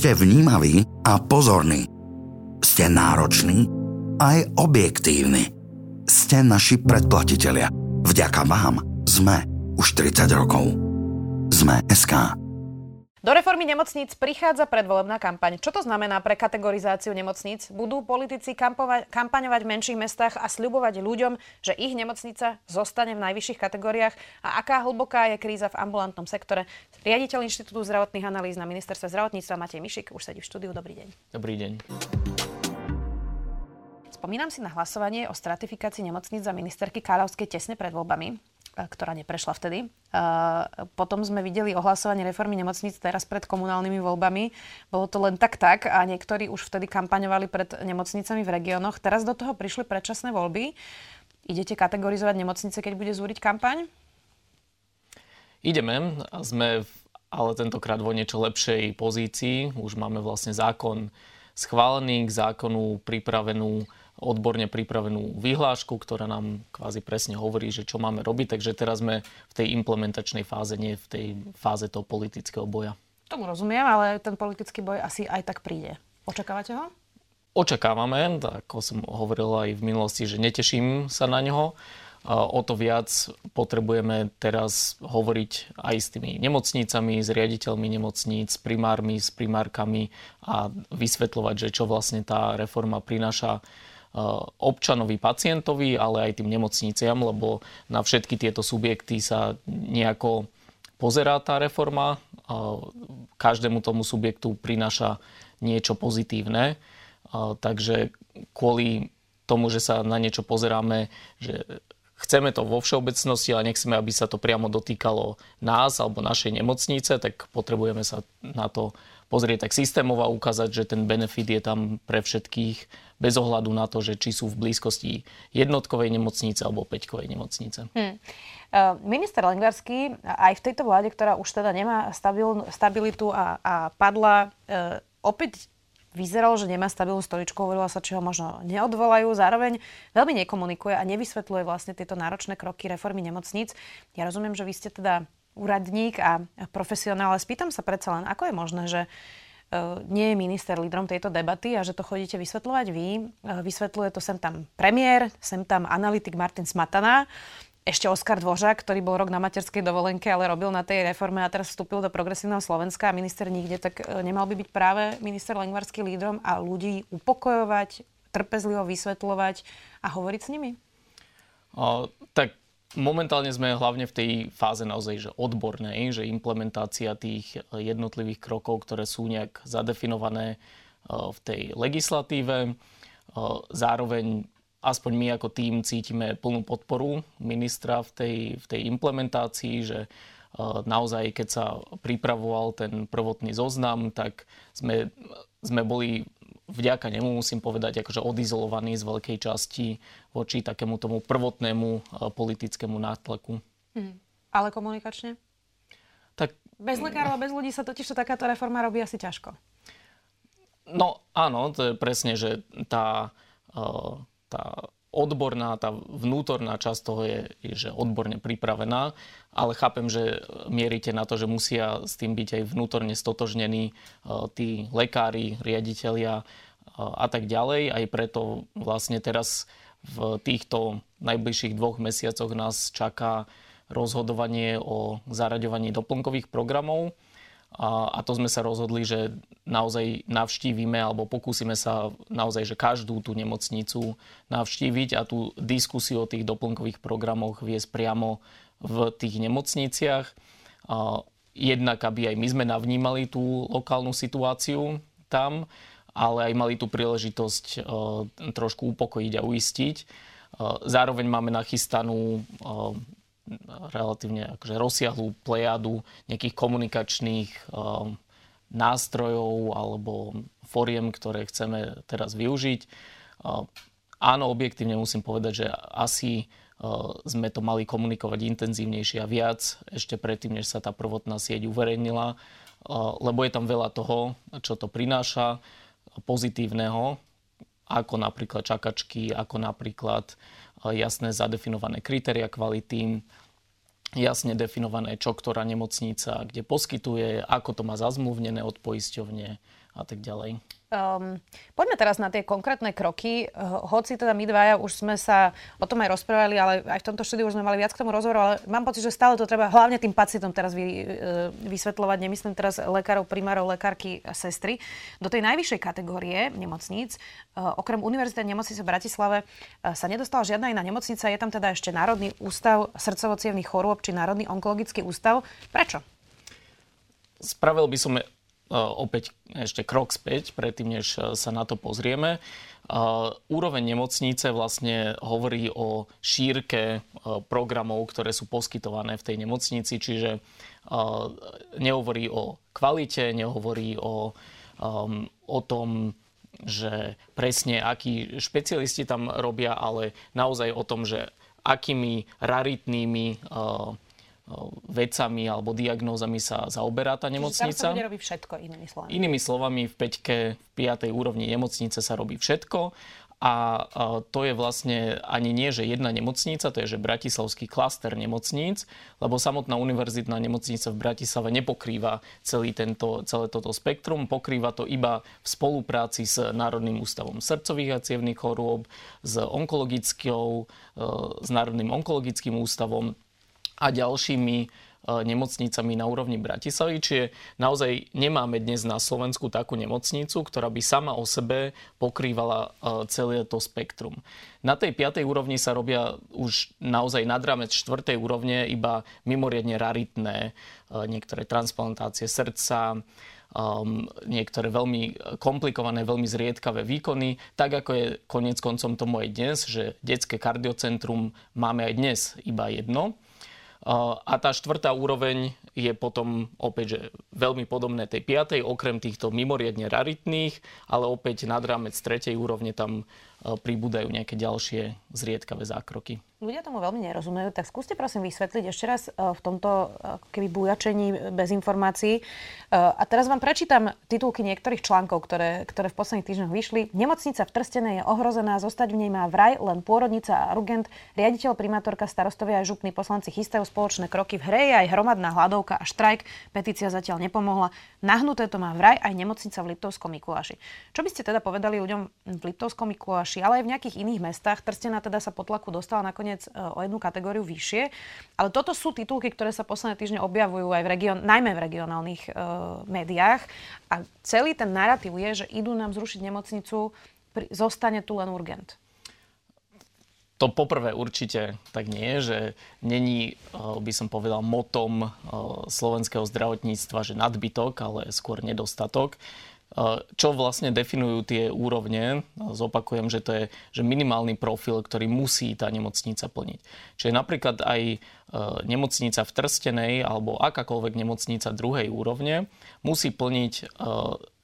ste vnímaví a pozorní. Ste nároční aj objektívni. Ste naši predplatitelia. Vďaka vám sme už 30 rokov. Sme SK. Do reformy nemocníc prichádza predvolebná kampaň. Čo to znamená pre kategorizáciu nemocníc? Budú politici kampaňovať v menších mestách a sľubovať ľuďom, že ich nemocnica zostane v najvyšších kategóriách? A aká hlboká je kríza v ambulantnom sektore? Riaditeľ Inštitútu zdravotných analýz na ministerstve zdravotníctva Matej Mišik už sedí v štúdiu. Dobrý deň. Dobrý deň. Spomínam si na hlasovanie o stratifikácii nemocníc za ministerky Káľovskej tesne pred voľbami. E, ktorá neprešla vtedy. E, potom sme videli ohlasovanie reformy nemocníc teraz pred komunálnymi voľbami. Bolo to len tak tak a niektorí už vtedy kampaňovali pred nemocnicami v regiónoch. Teraz do toho prišli predčasné voľby. Idete kategorizovať nemocnice, keď bude zúriť kampaň? Ideme. Sme v, ale tentokrát vo niečo lepšej pozícii. Už máme vlastne zákon schválený, k zákonu pripravenú odborne pripravenú vyhlášku, ktorá nám kvázi presne hovorí, že čo máme robiť. Takže teraz sme v tej implementačnej fáze, nie v tej fáze toho politického boja. Tomu rozumiem, ale ten politický boj asi aj tak príde. Očakávate ho? Očakávame, ako som hovoril aj v minulosti, že neteším sa na neho. O to viac potrebujeme teraz hovoriť aj s tými nemocnicami, s riaditeľmi nemocníc, s primármi, s primárkami a vysvetľovať, že čo vlastne tá reforma prináša občanovi, pacientovi, ale aj tým nemocniciam, lebo na všetky tieto subjekty sa nejako pozerá tá reforma. Každému tomu subjektu prináša niečo pozitívne. Takže kvôli tomu, že sa na niečo pozeráme, že chceme to vo všeobecnosti, ale nechceme, aby sa to priamo dotýkalo nás alebo našej nemocnice, tak potrebujeme sa na to pozrieť tak systémovo a ukázať, že ten benefit je tam pre všetkých bez ohľadu na to, že či sú v blízkosti jednotkovej nemocnice alebo peťkovej nemocnice. Hmm. Minister Lengvarský aj v tejto vláde, ktorá už teda nemá stabil, stabilitu a, a padla, e, opäť vyzeralo, že nemá stabilnú stoličku, hovorila sa, či ho možno neodvolajú. Zároveň veľmi nekomunikuje a nevysvetľuje vlastne tieto náročné kroky reformy nemocníc. Ja rozumiem, že vy ste teda úradník a profesionál, ale spýtam sa predsa len, ako je možné, že nie je minister lídrom tejto debaty a že to chodíte vysvetľovať vy. E, vysvetľuje to sem tam premiér, sem tam analytik Martin Smatana, ešte Oskar Dvořák, ktorý bol rok na materskej dovolenke, ale robil na tej reforme a teraz vstúpil do progresívneho Slovenska a minister nikde, tak e, nemal by byť práve minister Lengvarský lídrom a ľudí upokojovať, trpezlivo vysvetľovať a hovoriť s nimi? O, tak Momentálne sme hlavne v tej fáze naozaj že odbornej, že implementácia tých jednotlivých krokov, ktoré sú nejak zadefinované e, v tej legislatíve. E, zároveň aspoň my ako tým cítime plnú podporu ministra v tej, v tej implementácii, že naozaj keď sa pripravoval ten prvotný zoznam, tak sme, sme boli vďaka nemu musím povedať akože odizolovaný z veľkej časti voči takému tomu prvotnému e, politickému nátlaku. Hmm. Ale komunikačne? Tak... Bez lekárov a bez ľudí sa totiž to takáto reforma robí asi ťažko. No áno, to je presne, že tá, e, tá odborná, tá vnútorná časť toho je, je že odborne pripravená, ale chápem, že mierite na to, že musia s tým byť aj vnútorne stotožnení e, tí lekári, riaditeľia e, a tak ďalej. Aj preto vlastne teraz v týchto najbližších dvoch mesiacoch nás čaká rozhodovanie o zaraďovaní doplnkových programov a, a to sme sa rozhodli, že naozaj navštívime alebo pokúsime sa naozaj, že každú tú nemocnicu navštíviť a tú diskusiu o tých doplnkových programoch viesť priamo v tých nemocniciach. A, jednak, aby aj my sme navnímali tú lokálnu situáciu tam, ale aj mali tú príležitosť e, trošku upokojiť a uistiť. E, zároveň máme nachystanú e, relatívne akože rozsiahlú plejadu nejakých komunikačných um, nástrojov alebo foriem, ktoré chceme teraz využiť. Áno, objektívne musím povedať, že asi sme to mali komunikovať intenzívnejšie a viac ešte predtým, než sa tá prvotná sieť uverejnila, lebo je tam veľa toho, čo to prináša pozitívneho, ako napríklad čakačky, ako napríklad jasné zadefinované kritéria kvality, jasne definované, čo ktorá nemocnica kde poskytuje, ako to má zazmluvnené od poisťovne a tak ďalej. Um, poďme teraz na tie konkrétne kroky. Hoci teda my dvaja už sme sa o tom aj rozprávali, ale aj v tomto štúdiu už sme mali viac k tomu rozhovoru, ale mám pocit, že stále to treba hlavne tým pacientom teraz vy, e, vysvetľovať. Nemyslím teraz lekárov, primárov, lekárky sestry. Do tej najvyššej kategórie nemocníc, e, okrem Univerzity nemocnice v Bratislave, e, sa nedostala žiadna iná nemocnica. Je tam teda ešte Národný ústav srdcovo chorôb či Národný onkologický ústav. Prečo? Spravil by som opäť ešte krok späť, predtým, než e, sa na to pozrieme. Úroveň nemocnice vlastne hovorí o šírke e, programov, ktoré sú poskytované v tej nemocnici, čiže e, nehovorí o kvalite, nehovorí o, o tom, že presne akí špecialisti tam robia, ale naozaj o tom, že akými raritnými vecami alebo diagnózami sa zaoberá tá nemocnica. Čiže tam sa robí všetko, inými slovami. Inými slovami, v 5 v 5. úrovni nemocnice sa robí všetko a to je vlastne ani nie, že jedna nemocnica, to je, že Bratislavský klaster nemocníc, lebo samotná univerzitná nemocnica v Bratislave nepokrýva celý tento, celé toto spektrum, pokrýva to iba v spolupráci s Národným ústavom srdcových a cievných chorôb, s onkologickou, e, s Národným onkologickým ústavom, a ďalšími e, nemocnicami na úrovni Bratislavy. Čiže naozaj nemáme dnes na Slovensku takú nemocnicu, ktorá by sama o sebe pokrývala e, celé to spektrum. Na tej piatej úrovni sa robia už naozaj nad rámec štvrtej úrovne iba mimoriadne raritné e, niektoré transplantácie srdca, um, niektoré veľmi komplikované, veľmi zriedkavé výkony, tak ako je konec koncom tomu aj dnes, že detské kardiocentrum máme aj dnes iba jedno. A tá štvrtá úroveň je potom opäť že veľmi podobné tej piatej, okrem týchto mimoriadne raritných, ale opäť nad rámec tretej úrovne tam pribúdajú nejaké ďalšie zriedkavé zákroky. Ľudia tomu veľmi nerozumejú, tak skúste prosím vysvetliť ešte raz e, v tomto e, keby bujačení bez informácií. A teraz vám prečítam titulky niektorých článkov, ktoré, ktoré v posledných týždňoch vyšli. Nemocnica v Trstene je ohrozená, zostať v nej má vraj len pôrodnica a urgent. Riaditeľ, primátorka, starostovia a župní poslanci chystajú spoločné kroky. V hre je aj hromadná hladovka a štrajk. Petícia zatiaľ nepomohla. Nahnuté to má vraj aj nemocnica v Liptovskom Mikuláši. Čo by ste teda povedali ľuďom v Liptovskom Mikuláši? Ďalší, ale aj v nejakých iných mestách. Trstená teda sa potlaku dostala nakoniec e, o jednu kategóriu vyššie. Ale toto sú titulky, ktoré sa posledné týždne objavujú aj v region, najmä v regionálnych uh, médiách. A celý ten narratív je, že idú nám zrušiť nemocnicu, pri, zostane tu len urgent. To poprvé určite tak nie, že není, e, by som povedal, motom slovenského zdravotníctva, že nadbytok, ale skôr nedostatok. Čo vlastne definujú tie úrovne? Zopakujem, že to je že minimálny profil, ktorý musí tá nemocnica plniť. Čiže napríklad aj e, nemocnica v Trstenej alebo akákoľvek nemocnica druhej úrovne musí plniť e,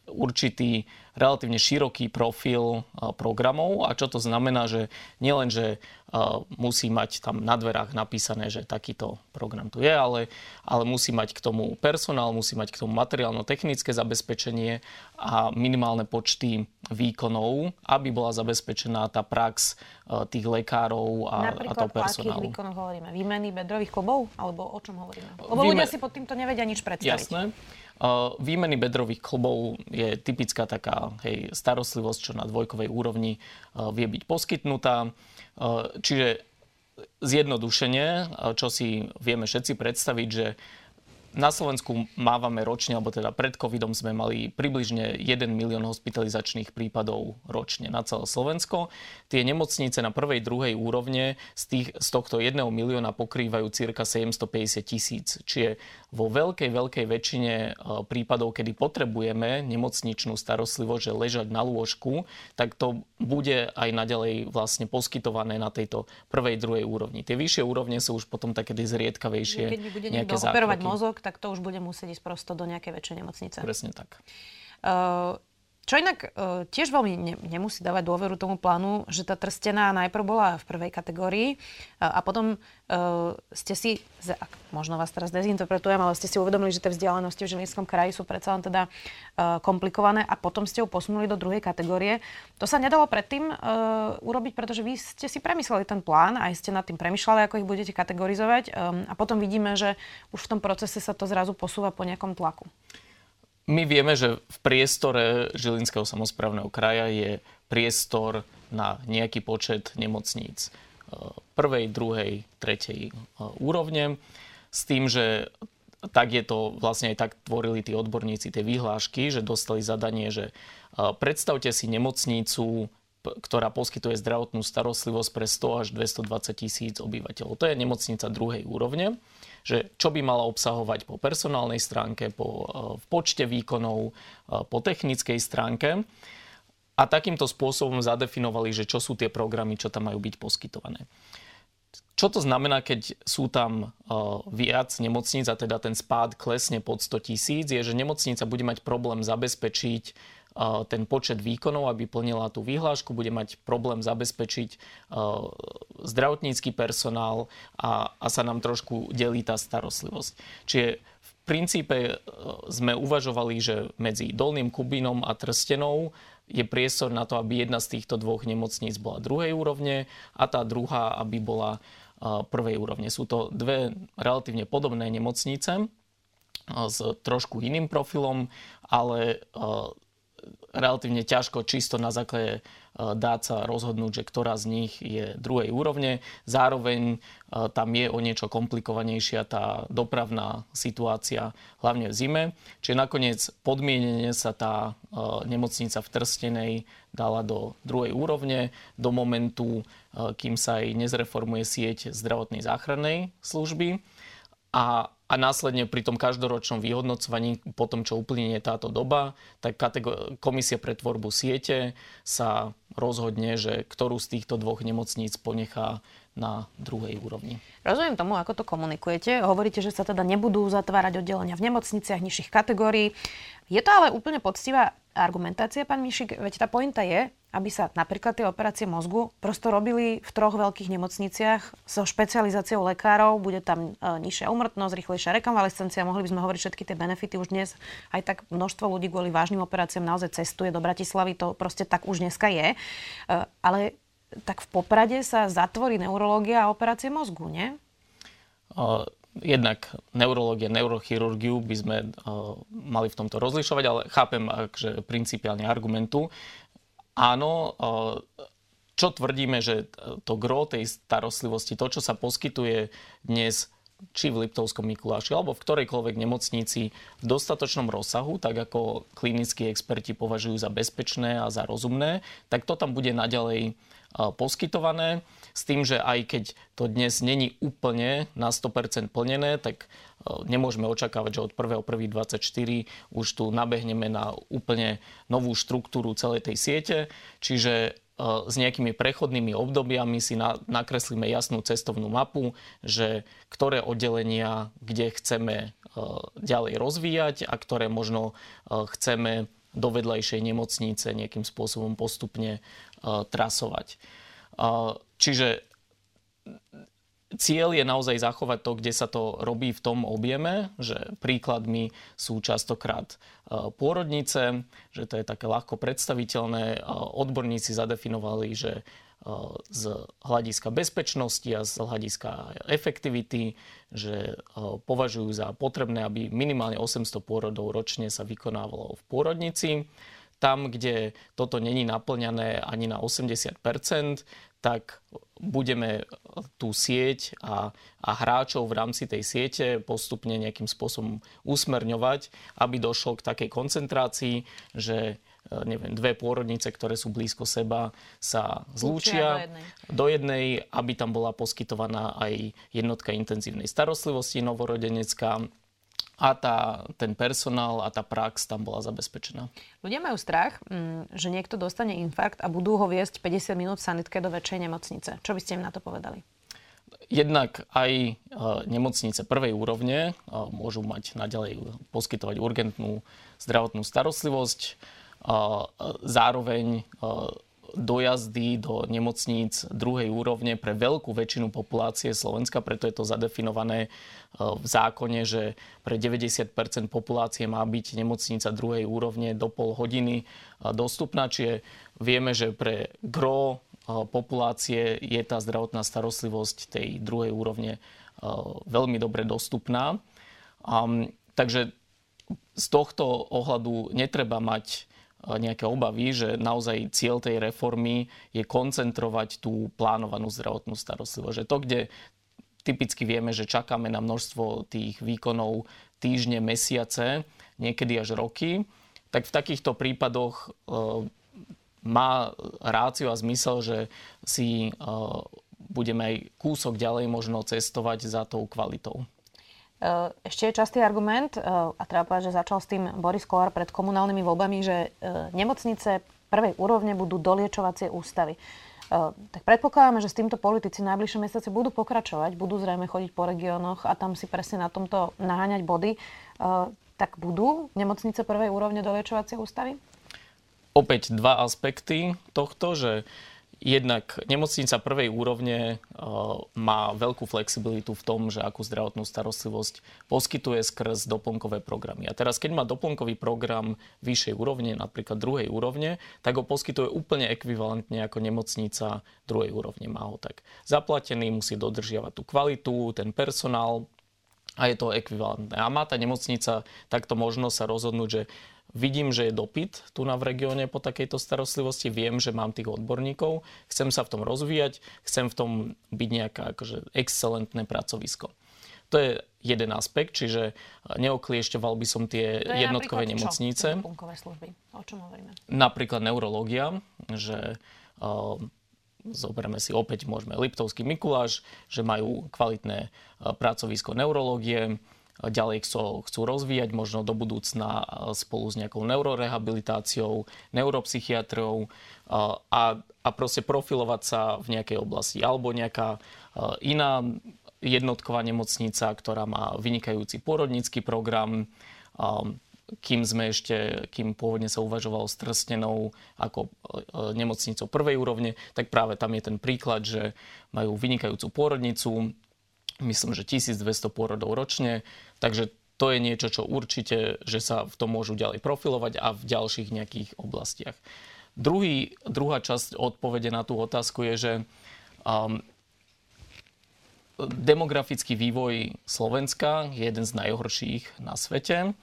určitý relatívne široký profil programov. A čo to znamená, že nielen, že musí mať tam na dverách napísané, že takýto program tu je, ale, ale musí mať k tomu personál, musí mať k tomu materiálno-technické zabezpečenie a minimálne počty výkonov, aby bola zabezpečená tá prax tých lekárov a, a toho personálu. Napríklad, hovoríme? Výmeny bedrových klubov? Alebo o čom hovoríme? Lebo Výme... ľudia si pod týmto nevedia nič predstaviť. Jasné. Výmeny bedrových klubov je typická taká hej, starostlivosť, čo na dvojkovej úrovni vie byť poskytnutá. Čiže zjednodušenie, čo si vieme všetci predstaviť, že na Slovensku mávame ročne, alebo teda pred covidom sme mali približne 1 milión hospitalizačných prípadov ročne na celé Slovensko. Tie nemocnice na prvej, druhej úrovne z, tých, z tohto 1 milióna pokrývajú cirka 750 tisíc. Čiže vo veľkej, veľkej väčšine e, prípadov, kedy potrebujeme nemocničnú starostlivosť, že ležať na lôžku, tak to bude aj naďalej vlastne poskytované na tejto prvej, druhej úrovni. Tie vyššie úrovne sú už potom také zriedkavejšie. Keď mi bude niekto operovať mozog, tak to už bude musieť ísť prosto do nejakej väčšej nemocnice. Presne tak. Uh, čo inak uh, tiež veľmi ne, nemusí dávať dôveru tomu plánu, že tá trstená najprv bola v prvej kategórii uh, a potom uh, ste si, možno vás teraz dezinterpretujem, ale ste si uvedomili, že tie vzdialenosti v Žilinskom kraji sú predsa len teda uh, komplikované a potom ste ju posunuli do druhej kategórie. To sa nedalo predtým uh, urobiť, pretože vy ste si premysleli ten plán, aj ste nad tým premyšľali, ako ich budete kategorizovať um, a potom vidíme, že už v tom procese sa to zrazu posúva po nejakom tlaku. My vieme, že v priestore Žilinského samozprávneho kraja je priestor na nejaký počet nemocníc e, prvej, druhej, tretej e, úrovne. S tým, že tak je to, vlastne aj tak tvorili tí odborníci tie vyhlášky, že dostali zadanie, že e, predstavte si nemocnicu, ktorá poskytuje zdravotnú starostlivosť pre 100 až 220 tisíc obyvateľov. To je nemocnica druhej úrovne že čo by mala obsahovať po personálnej stránke, po, e, v počte výkonov, e, po technickej stránke. A takýmto spôsobom zadefinovali, že čo sú tie programy, čo tam majú byť poskytované. Čo to znamená, keď sú tam uh, viac nemocníc a teda ten spád klesne pod 100 tisíc, je, že nemocnica bude mať problém zabezpečiť ten počet výkonov, aby plnila tú vyhlášku, bude mať problém zabezpečiť zdravotnícky personál a, a sa nám trošku delí tá starostlivosť. Čiže v princípe sme uvažovali, že medzi Dolným Kubínom a Trstenou je priestor na to, aby jedna z týchto dvoch nemocníc bola druhej úrovne a tá druhá, aby bola prvej úrovne. Sú to dve relatívne podobné nemocnice s trošku iným profilom, ale relatívne ťažko čisto na základe e, dá sa rozhodnúť, že ktorá z nich je druhej úrovne. Zároveň e, tam je o niečo komplikovanejšia tá dopravná situácia, hlavne v zime. Čiže nakoniec podmienenie sa tá e, nemocnica v Trstenej dala do druhej úrovne do momentu, kým sa aj nezreformuje sieť zdravotnej záchrannej služby. A a následne pri tom každoročnom vyhodnocovaní, po tom, čo uplynie táto doba, tak komisia pre tvorbu siete sa rozhodne, že ktorú z týchto dvoch nemocníc ponechá na druhej úrovni. Rozumiem tomu, ako to komunikujete. Hovoríte, že sa teda nebudú zatvárať oddelenia v nemocniciach nižších kategórií. Je to ale úplne poctivá argumentácia, pán Mišik, veď tá pointa je, aby sa napríklad tie operácie mozgu prosto robili v troch veľkých nemocniciach so špecializáciou lekárov, bude tam e, nižšia umrtnosť, rýchlejšia rekonvalescencia, mohli by sme hovoriť všetky tie benefity už dnes. Aj tak množstvo ľudí kvôli vážnym operáciám naozaj cestuje do Bratislavy, to proste tak už dneska je. E, ale tak v Poprade sa zatvorí neurológia a operácie mozgu, nie? Jednak neurológia, neurochirurgiu by sme uh, mali v tomto rozlišovať, ale chápem že principiálne argumentu. Áno, uh, čo tvrdíme, že to gro tej starostlivosti, to, čo sa poskytuje dnes či v Liptovskom Mikuláši alebo v ktorejkoľvek nemocnici v dostatočnom rozsahu, tak ako klinickí experti považujú za bezpečné a za rozumné, tak to tam bude naďalej poskytované. S tým, že aj keď to dnes není úplne na 100% plnené, tak nemôžeme očakávať, že od 1.1.24 už tu nabehneme na úplne novú štruktúru celej tej siete. Čiže s nejakými prechodnými obdobiami si nakreslíme jasnú cestovnú mapu, že ktoré oddelenia, kde chceme ďalej rozvíjať a ktoré možno chceme do vedľajšej nemocnice nejakým spôsobom postupne trasovať. Čiže cieľ je naozaj zachovať to, kde sa to robí v tom objeme, že príkladmi sú častokrát pôrodnice, že to je také ľahko predstaviteľné. Odborníci zadefinovali, že z hľadiska bezpečnosti a z hľadiska efektivity, že považujú za potrebné, aby minimálne 800 pôrodov ročne sa vykonávalo v pôrodnici. Tam, kde toto není naplňané ani na 80 tak budeme tú sieť a, a hráčov v rámci tej siete postupne nejakým spôsobom usmerňovať, aby došlo k takej koncentrácii, že e, neviem, dve pôrodnice, ktoré sú blízko seba, sa zlúčia do jednej. do jednej, aby tam bola poskytovaná aj jednotka intenzívnej starostlivosti novorodenecká, a tá, ten personál a tá prax tam bola zabezpečená. Ľudia majú strach, mm, že niekto dostane infarkt a budú ho viesť 50 minút sanitke do väčšej nemocnice. Čo by ste im na to povedali? Jednak aj nemocnice prvej úrovne môžu mať naďalej poskytovať urgentnú zdravotnú starostlivosť. Zároveň dojazdy do nemocníc druhej úrovne pre veľkú väčšinu populácie Slovenska, preto je to zadefinované v zákone, že pre 90% populácie má byť nemocnica druhej úrovne do pol hodiny dostupná. Čiže vieme, že pre gro populácie je tá zdravotná starostlivosť tej druhej úrovne veľmi dobre dostupná. Takže z tohto ohľadu netreba mať nejaké obavy, že naozaj cieľ tej reformy je koncentrovať tú plánovanú zdravotnú starostlivosť. Že to, kde typicky vieme, že čakáme na množstvo tých výkonov týždne, mesiace, niekedy až roky, tak v takýchto prípadoch má ráciu a zmysel, že si uh, budeme aj kúsok ďalej možno cestovať za tou kvalitou. Uh, ešte je častý argument, uh, a treba povedať, že začal s tým Boris Kolár pred komunálnymi voľbami, že nemocnice prvej úrovne budú doliečovacie ústavy. Tak predpokladáme, že s týmto politici najbližšie mesiace budú pokračovať, budú zrejme chodiť po regiónoch a tam si presne na tomto naháňať body. Tak budú nemocnice prvej úrovne doliečovacie ústavy? opäť dva aspekty tohto, že Jednak nemocnica prvej úrovne e, má veľkú flexibilitu v tom, že akú zdravotnú starostlivosť poskytuje skrz doplnkové programy. A teraz, keď má doplnkový program vyššej úrovne, napríklad druhej úrovne, tak ho poskytuje úplne ekvivalentne ako nemocnica druhej úrovne. Má ho tak zaplatený, musí dodržiavať tú kvalitu, ten personál a je to ekvivalentné. A má tá nemocnica takto možnosť sa rozhodnúť, že vidím, že je dopyt tu na v regióne po takejto starostlivosti, viem, že mám tých odborníkov, chcem sa v tom rozvíjať, chcem v tom byť nejaké akože excelentné pracovisko. To je jeden aspekt, čiže neokliešťoval by som tie to jednotkové nemocnice. služby? O čom hovoríme? Napríklad neurológia, že uh, zoberieme si opäť, môžeme Liptovský Mikuláš, že majú kvalitné uh, pracovisko neurológie, ďalej chcú, rozvíjať, možno do budúcna spolu s nejakou neurorehabilitáciou, neuropsychiatrou a, a proste profilovať sa v nejakej oblasti. Alebo nejaká iná jednotková nemocnica, ktorá má vynikajúci porodnícky program, kým sme ešte, kým pôvodne sa uvažovalo s Trstenou ako nemocnicou prvej úrovne, tak práve tam je ten príklad, že majú vynikajúcu pôrodnicu, myslím, že 1200 pôrodov ročne, takže to je niečo, čo určite, že sa v tom môžu ďalej profilovať a v ďalších nejakých oblastiach. Druhý, druhá časť odpovede na tú otázku je, že um, demografický vývoj Slovenska je jeden z najhorších na svete.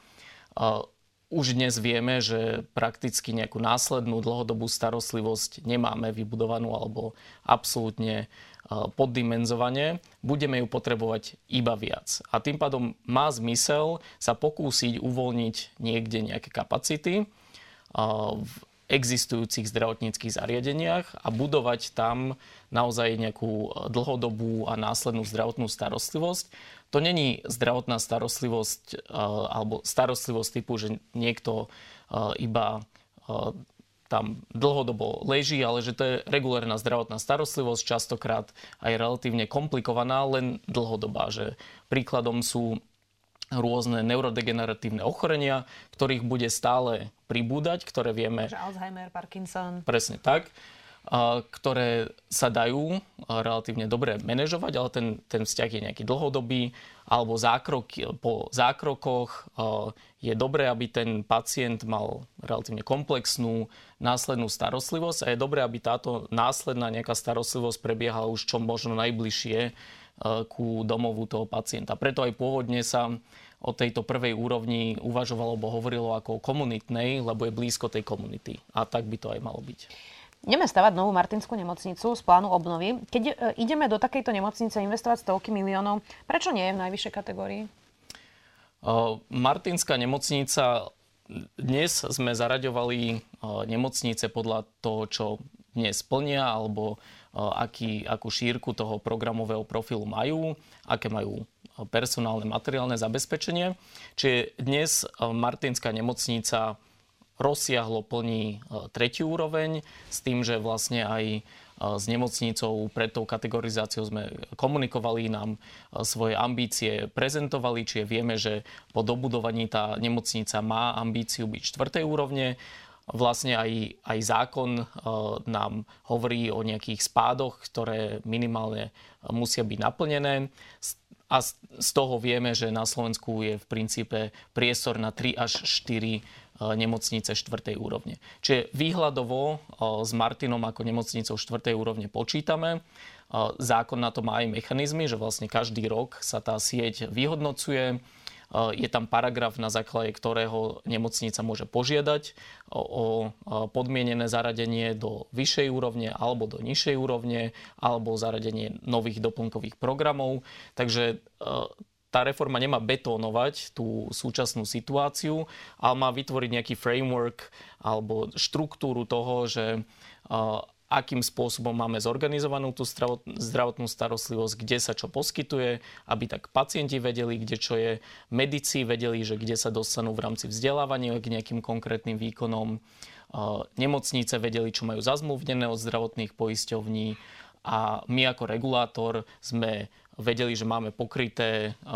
Uh, už dnes vieme, že prakticky nejakú následnú dlhodobú starostlivosť nemáme vybudovanú alebo absolútne poddimenzovanie, budeme ju potrebovať iba viac. A tým pádom má zmysel sa pokúsiť uvoľniť niekde nejaké kapacity v existujúcich zdravotníckých zariadeniach a budovať tam naozaj nejakú dlhodobú a následnú zdravotnú starostlivosť. To není zdravotná starostlivosť alebo starostlivosť typu, že niekto iba tam dlhodobo leží, ale že to je regulárna zdravotná starostlivosť, častokrát aj relatívne komplikovaná, len dlhodobá. Že príkladom sú rôzne neurodegeneratívne ochorenia, ktorých bude stále pribúdať, ktoré vieme... Alzheimer, Parkinson. Presne tak ktoré sa dajú relatívne dobre manažovať, ale ten, ten vzťah je nejaký dlhodobý, alebo zákrok, po zákrokoch je dobré, aby ten pacient mal relatívne komplexnú následnú starostlivosť a je dobré, aby táto následná nejaká starostlivosť prebiehala už čo možno najbližšie ku domovu toho pacienta. Preto aj pôvodne sa o tejto prvej úrovni uvažovalo, alebo hovorilo ako komunitnej, lebo je blízko tej komunity. A tak by to aj malo byť. Ideme stavať novú Martinskú nemocnicu z plánu obnovy. Keď e, ideme do takejto nemocnice investovať stovky miliónov, prečo nie je v najvyššej kategórii? Martinská nemocnica, dnes sme zaraďovali nemocnice podľa toho, čo dnes plnia, alebo aký, akú šírku toho programového profilu majú, aké majú personálne, materiálne zabezpečenie. Čiže dnes Martinská nemocnica rozsiahlo plní tretiu úroveň s tým, že vlastne aj s nemocnicou pred tou kategorizáciou sme komunikovali, nám svoje ambície prezentovali, čiže vieme, že po dobudovaní tá nemocnica má ambíciu byť čtvrtej úrovne. Vlastne aj, aj zákon nám hovorí o nejakých spádoch, ktoré minimálne musia byť naplnené. A z toho vieme, že na Slovensku je v princípe priestor na 3 až 4 E, nemocnice 4. úrovne. Čiže výhľadovo s Martinom ako nemocnicou 4. úrovne počítame. Zákon na to má aj mechanizmy, že vlastne každý rok sa tá sieť vyhodnocuje. Je tam paragraf, na základe ktorého nemocnica môže požiadať o podmienené zaradenie do vyššej úrovne alebo do nižšej úrovne alebo zaradenie nových doplnkových programov. Takže tá reforma nemá betónovať tú súčasnú situáciu, ale má vytvoriť nejaký framework alebo štruktúru toho, že akým spôsobom máme zorganizovanú tú zdravotnú starostlivosť, kde sa čo poskytuje, aby tak pacienti vedeli, kde čo je, medici vedeli, že kde sa dostanú v rámci vzdelávania k nejakým konkrétnym výkonom, nemocnice vedeli, čo majú zazmluvnené od zdravotných poisťovní. A my ako regulátor sme vedeli, že máme pokryté e,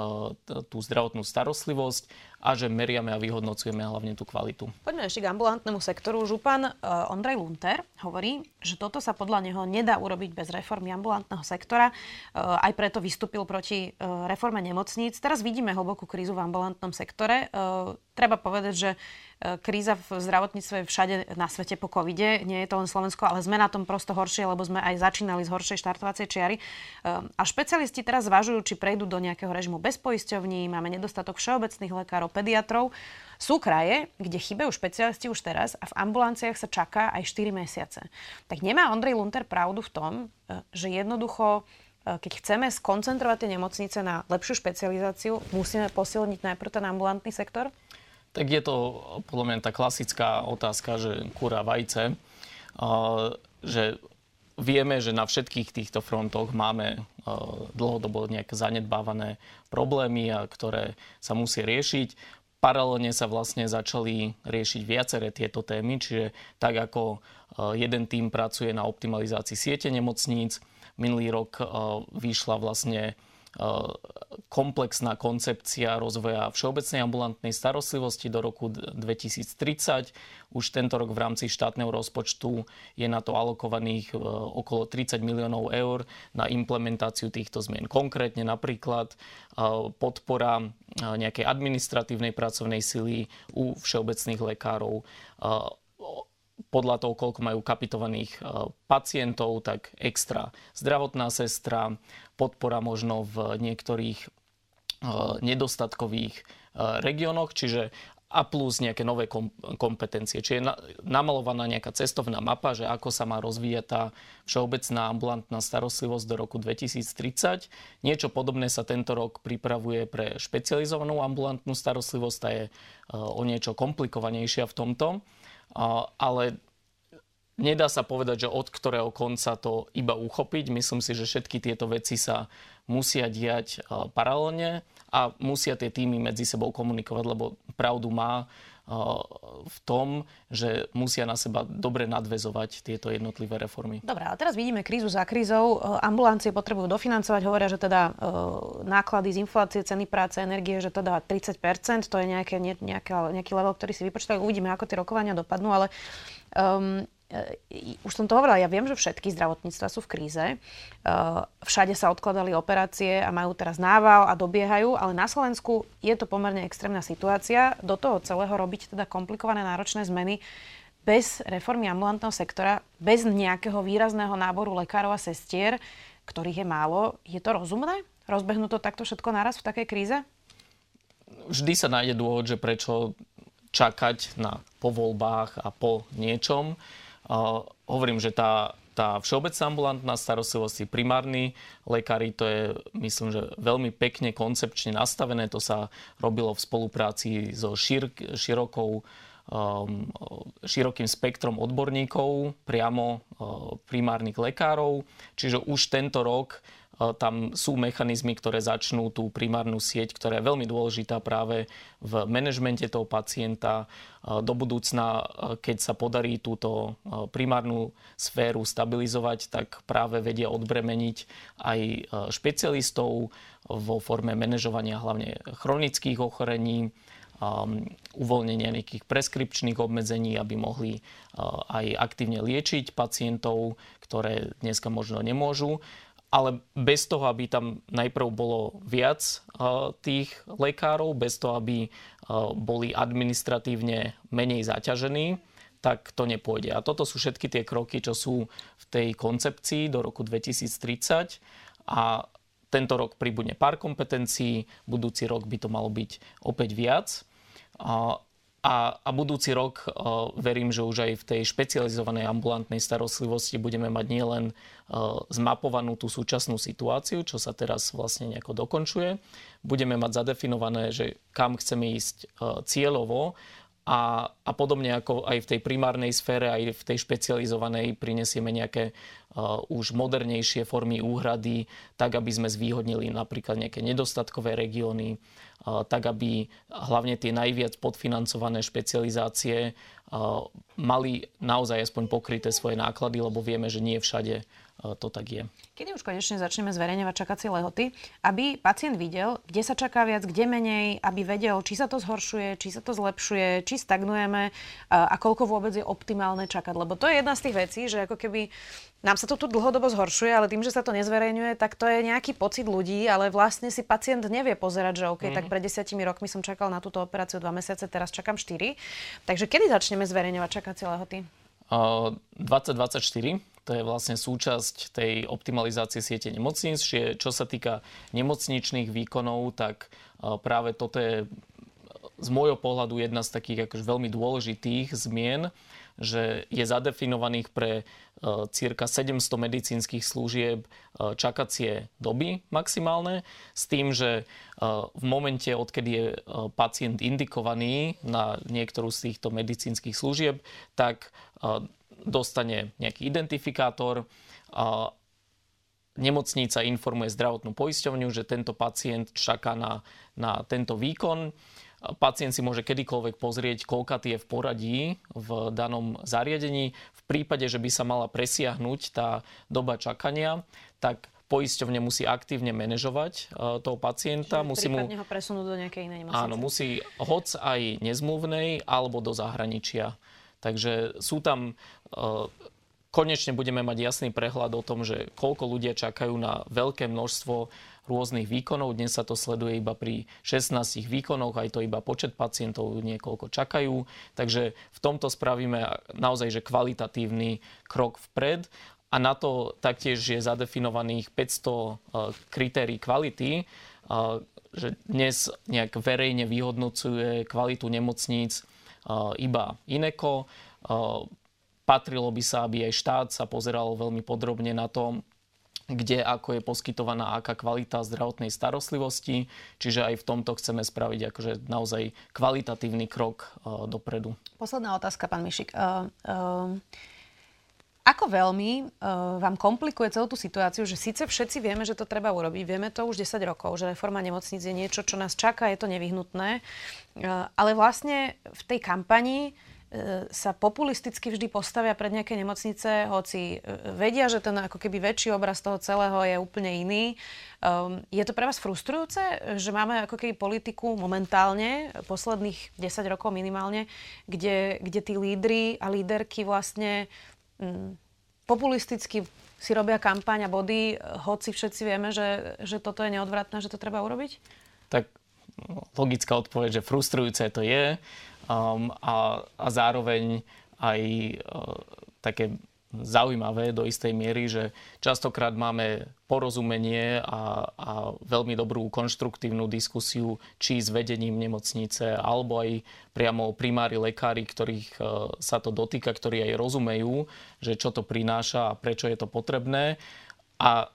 tú zdravotnú starostlivosť a že meriame a vyhodnocujeme hlavne tú kvalitu. Poďme ešte k ambulantnému sektoru. Župan e, Ondrej Lunter hovorí, že toto sa podľa neho nedá urobiť bez reformy ambulantného sektora. E, aj preto vystúpil proti reforme nemocníc. Teraz vidíme hlbokú krízu v ambulantnom sektore. Treba povedať, že kríza v zdravotníctve všade na svete po covide. Nie je to len Slovensko, ale sme na tom prosto horšie, lebo sme aj začínali z horšej štartovacej čiary. A špecialisti teraz zvažujú, či prejdú do nejakého režimu bez poisťovní, máme nedostatok všeobecných lekárov, pediatrov. Sú kraje, kde chýbajú špecialisti už teraz a v ambulanciách sa čaká aj 4 mesiace. Tak nemá Ondrej Lunter pravdu v tom, e, že jednoducho e, keď chceme skoncentrovať tie nemocnice na lepšiu špecializáciu, musíme posilniť najprv ten ambulantný sektor? Tak je to podľa mňa tá klasická otázka, že kúra vajce, že vieme, že na všetkých týchto frontoch máme dlhodobo nejaké zanedbávané problémy, ktoré sa musí riešiť. Paralelne sa vlastne začali riešiť viaceré tieto témy, čiže tak ako jeden tým pracuje na optimalizácii siete nemocníc, minulý rok vyšla vlastne komplexná koncepcia rozvoja všeobecnej ambulantnej starostlivosti do roku 2030. Už tento rok v rámci štátneho rozpočtu je na to alokovaných e, okolo 30 miliónov eur na implementáciu týchto zmien. Konkrétne napríklad e, podpora e, nejakej administratívnej pracovnej sily u všeobecných lekárov podľa toho, koľko majú kapitovaných pacientov, tak extra zdravotná sestra, podpora možno v niektorých e, nedostatkových e, regiónoch, čiže a plus nejaké nové kompetencie. Čiže je namalovaná nejaká cestovná mapa, že ako sa má rozvíjať tá všeobecná ambulantná starostlivosť do roku 2030. Niečo podobné sa tento rok pripravuje pre špecializovanú ambulantnú starostlivosť, tá je e, o niečo komplikovanejšia v tomto. Ale Nedá sa povedať, že od ktorého konca to iba uchopiť. Myslím si, že všetky tieto veci sa musia diať paralelne a musia tie týmy medzi sebou komunikovať, lebo pravdu má v tom, že musia na seba dobre nadvezovať tieto jednotlivé reformy. Dobre, ale teraz vidíme krízu za krízou. Ambulancie potrebujú dofinancovať, hovoria, že teda náklady z inflácie, ceny práce, energie, že teda 30%, to je nejaké, nejaké, nejaký level, ktorý si vypočítajú. Uvidíme, ako tie rokovania dopadnú, ale um, už som to hovorila, ja viem, že všetky zdravotníctva sú v kríze. E, všade sa odkladali operácie a majú teraz nával a dobiehajú, ale na Slovensku je to pomerne extrémna situácia. Do toho celého robiť teda komplikované náročné zmeny bez reformy ambulantného sektora, bez nejakého výrazného náboru lekárov a sestier, ktorých je málo. Je to rozumné? Rozbehnú to takto všetko naraz v takej kríze? Vždy sa nájde dôvod, že prečo čakať na po voľbách a po niečom hovorím, že tá, tá všeobecná ambulantná starostlivosť, primárni lekári, to je, myslím, že veľmi pekne koncepčne nastavené. To sa robilo v spolupráci so šir, širokou um, širokým spektrom odborníkov, priamo uh, primárnych lekárov. Čiže už tento rok tam sú mechanizmy, ktoré začnú tú primárnu sieť, ktorá je veľmi dôležitá práve v manažmente toho pacienta. Do budúcna, keď sa podarí túto primárnu sféru stabilizovať, tak práve vedia odbremeniť aj špecialistov vo forme manažovania hlavne chronických ochorení, uvoľnenia nejakých preskripčných obmedzení, aby mohli aj aktívne liečiť pacientov, ktoré dneska možno nemôžu ale bez toho, aby tam najprv bolo viac uh, tých lekárov, bez toho, aby uh, boli administratívne menej zaťažení, tak to nepôjde. A toto sú všetky tie kroky, čo sú v tej koncepcii do roku 2030 a tento rok pribudne pár kompetencií, budúci rok by to malo byť opäť viac. A, a, budúci rok uh, verím, že už aj v tej špecializovanej ambulantnej starostlivosti budeme mať nielen uh, zmapovanú tú súčasnú situáciu, čo sa teraz vlastne nejako dokončuje. Budeme mať zadefinované, že kam chceme ísť uh, cieľovo a, a podobne ako aj v tej primárnej sfére, aj v tej špecializovanej prinesieme nejaké uh, už modernejšie formy úhrady, tak aby sme zvýhodnili napríklad nejaké nedostatkové regióny, uh, tak aby hlavne tie najviac podfinancované špecializácie uh, mali naozaj aspoň pokryté svoje náklady, lebo vieme, že nie všade to tak je. Kedy už konečne začneme zverejňovať čakacie lehoty, aby pacient videl, kde sa čaká viac, kde menej, aby vedel, či sa to zhoršuje, či sa to zlepšuje, či stagnujeme a koľko vôbec je optimálne čakať. Lebo to je jedna z tých vecí, že ako keby nám sa to tu dlhodobo zhoršuje, ale tým, že sa to nezverejňuje, tak to je nejaký pocit ľudí, ale vlastne si pacient nevie pozerať, že OK, mm-hmm. tak pred desiatimi rokmi som čakal na túto operáciu dva mesiace, teraz čakám 4. Takže kedy začneme zverejňovať čakacie lehoty? Uh, 2024 to je vlastne súčasť tej optimalizácie siete nemocníc. Čo sa týka nemocničných výkonov, tak e, práve toto je z môjho pohľadu jedna z takých akože veľmi dôležitých zmien, že je zadefinovaných pre e, cirka 700 medicínskych služieb čakacie doby maximálne, s tým, že v momente, odkedy je pacient indikovaný na niektorú z týchto medicínskych služieb, tak dostane nejaký identifikátor, nemocnica informuje zdravotnú poisťovňu, že tento pacient čaká na, na tento výkon. Pacient si môže kedykoľvek pozrieť, koľka je v poradí v danom zariadení. V prípade, že by sa mala presiahnuť tá doba čakania, tak poisťovne musí aktívne manažovať uh, toho pacienta. Čiže musí mu ho presunúť do nejakej inej nemocnice. Áno, musí hoc aj nezmluvnej alebo do zahraničia. Takže sú tam e, konečne budeme mať jasný prehľad o tom, že koľko ľudia čakajú na veľké množstvo rôznych výkonov. Dnes sa to sleduje iba pri 16 výkonoch, aj to iba počet pacientov niekoľko čakajú. Takže v tomto spravíme naozaj že kvalitatívny krok vpred. A na to taktiež je zadefinovaných 500 e, kritérií kvality, e, že dnes nejak verejne vyhodnocuje kvalitu nemocníc iba Ineko. Patrilo by sa, aby aj štát sa pozeral veľmi podrobne na to, kde ako je poskytovaná aká kvalita zdravotnej starostlivosti. Čiže aj v tomto chceme spraviť akože naozaj kvalitatívny krok dopredu. Posledná otázka, pán Mišik. Uh, uh... Ako veľmi uh, vám komplikuje celú tú situáciu, že síce všetci vieme, že to treba urobiť, vieme to už 10 rokov, že reforma nemocníc je niečo, čo nás čaká, je to nevyhnutné, uh, ale vlastne v tej kampani uh, sa populisticky vždy postavia pred nejaké nemocnice, hoci vedia, že ten ako keby väčší obraz toho celého je úplne iný. Um, je to pre vás frustrujúce, že máme ako keby politiku momentálne, posledných 10 rokov minimálne, kde, kde tí lídry a líderky vlastne populisticky si robia kampaň a body, hoci všetci vieme, že, že toto je neodvratné, že to treba urobiť? Tak logická odpoveď, že frustrujúce to je um, a, a zároveň aj uh, také zaujímavé do istej miery, že častokrát máme porozumenie a, a veľmi dobrú konštruktívnu diskusiu či s vedením nemocnice, alebo aj priamo primári lekári, ktorých e, sa to dotýka, ktorí aj rozumejú, že čo to prináša a prečo je to potrebné. A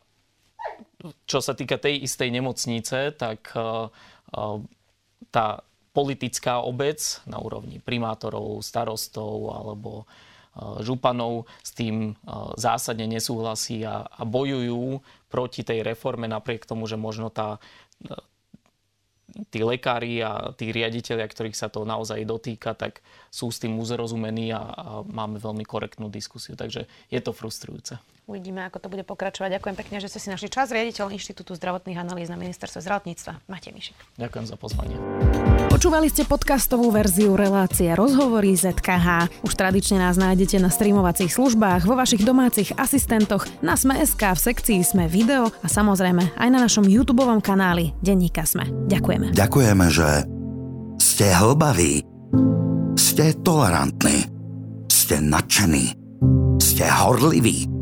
čo sa týka tej istej nemocnice, tak e, e, tá politická obec na úrovni primátorov, starostov alebo županov s tým zásadne nesúhlasí a, a bojujú proti tej reforme napriek tomu, že možno tá, tí lekári a tí riaditeľia, ktorých sa to naozaj dotýka, tak sú s tým uzrozumení a, a máme veľmi korektnú diskusiu. Takže je to frustrujúce. Uvidíme, ako to bude pokračovať. Ďakujem pekne, že ste si našli čas. Riaditeľ Inštitútu zdravotných analýz na ministerstve zdravotníctva. Matej Mišik. Ďakujem za pozvanie. Počúvali ste podcastovú verziu relácie Rozhovory ZKH. Už tradične nás nájdete na streamovacích službách, vo vašich domácich asistentoch, na Sme.sk, v sekcii Sme video a samozrejme aj na našom YouTube kanáli Denníka Sme. Ďakujeme. Ďakujeme, že ste hlbaví, ste tolerantní, ste nadšení, ste horliví,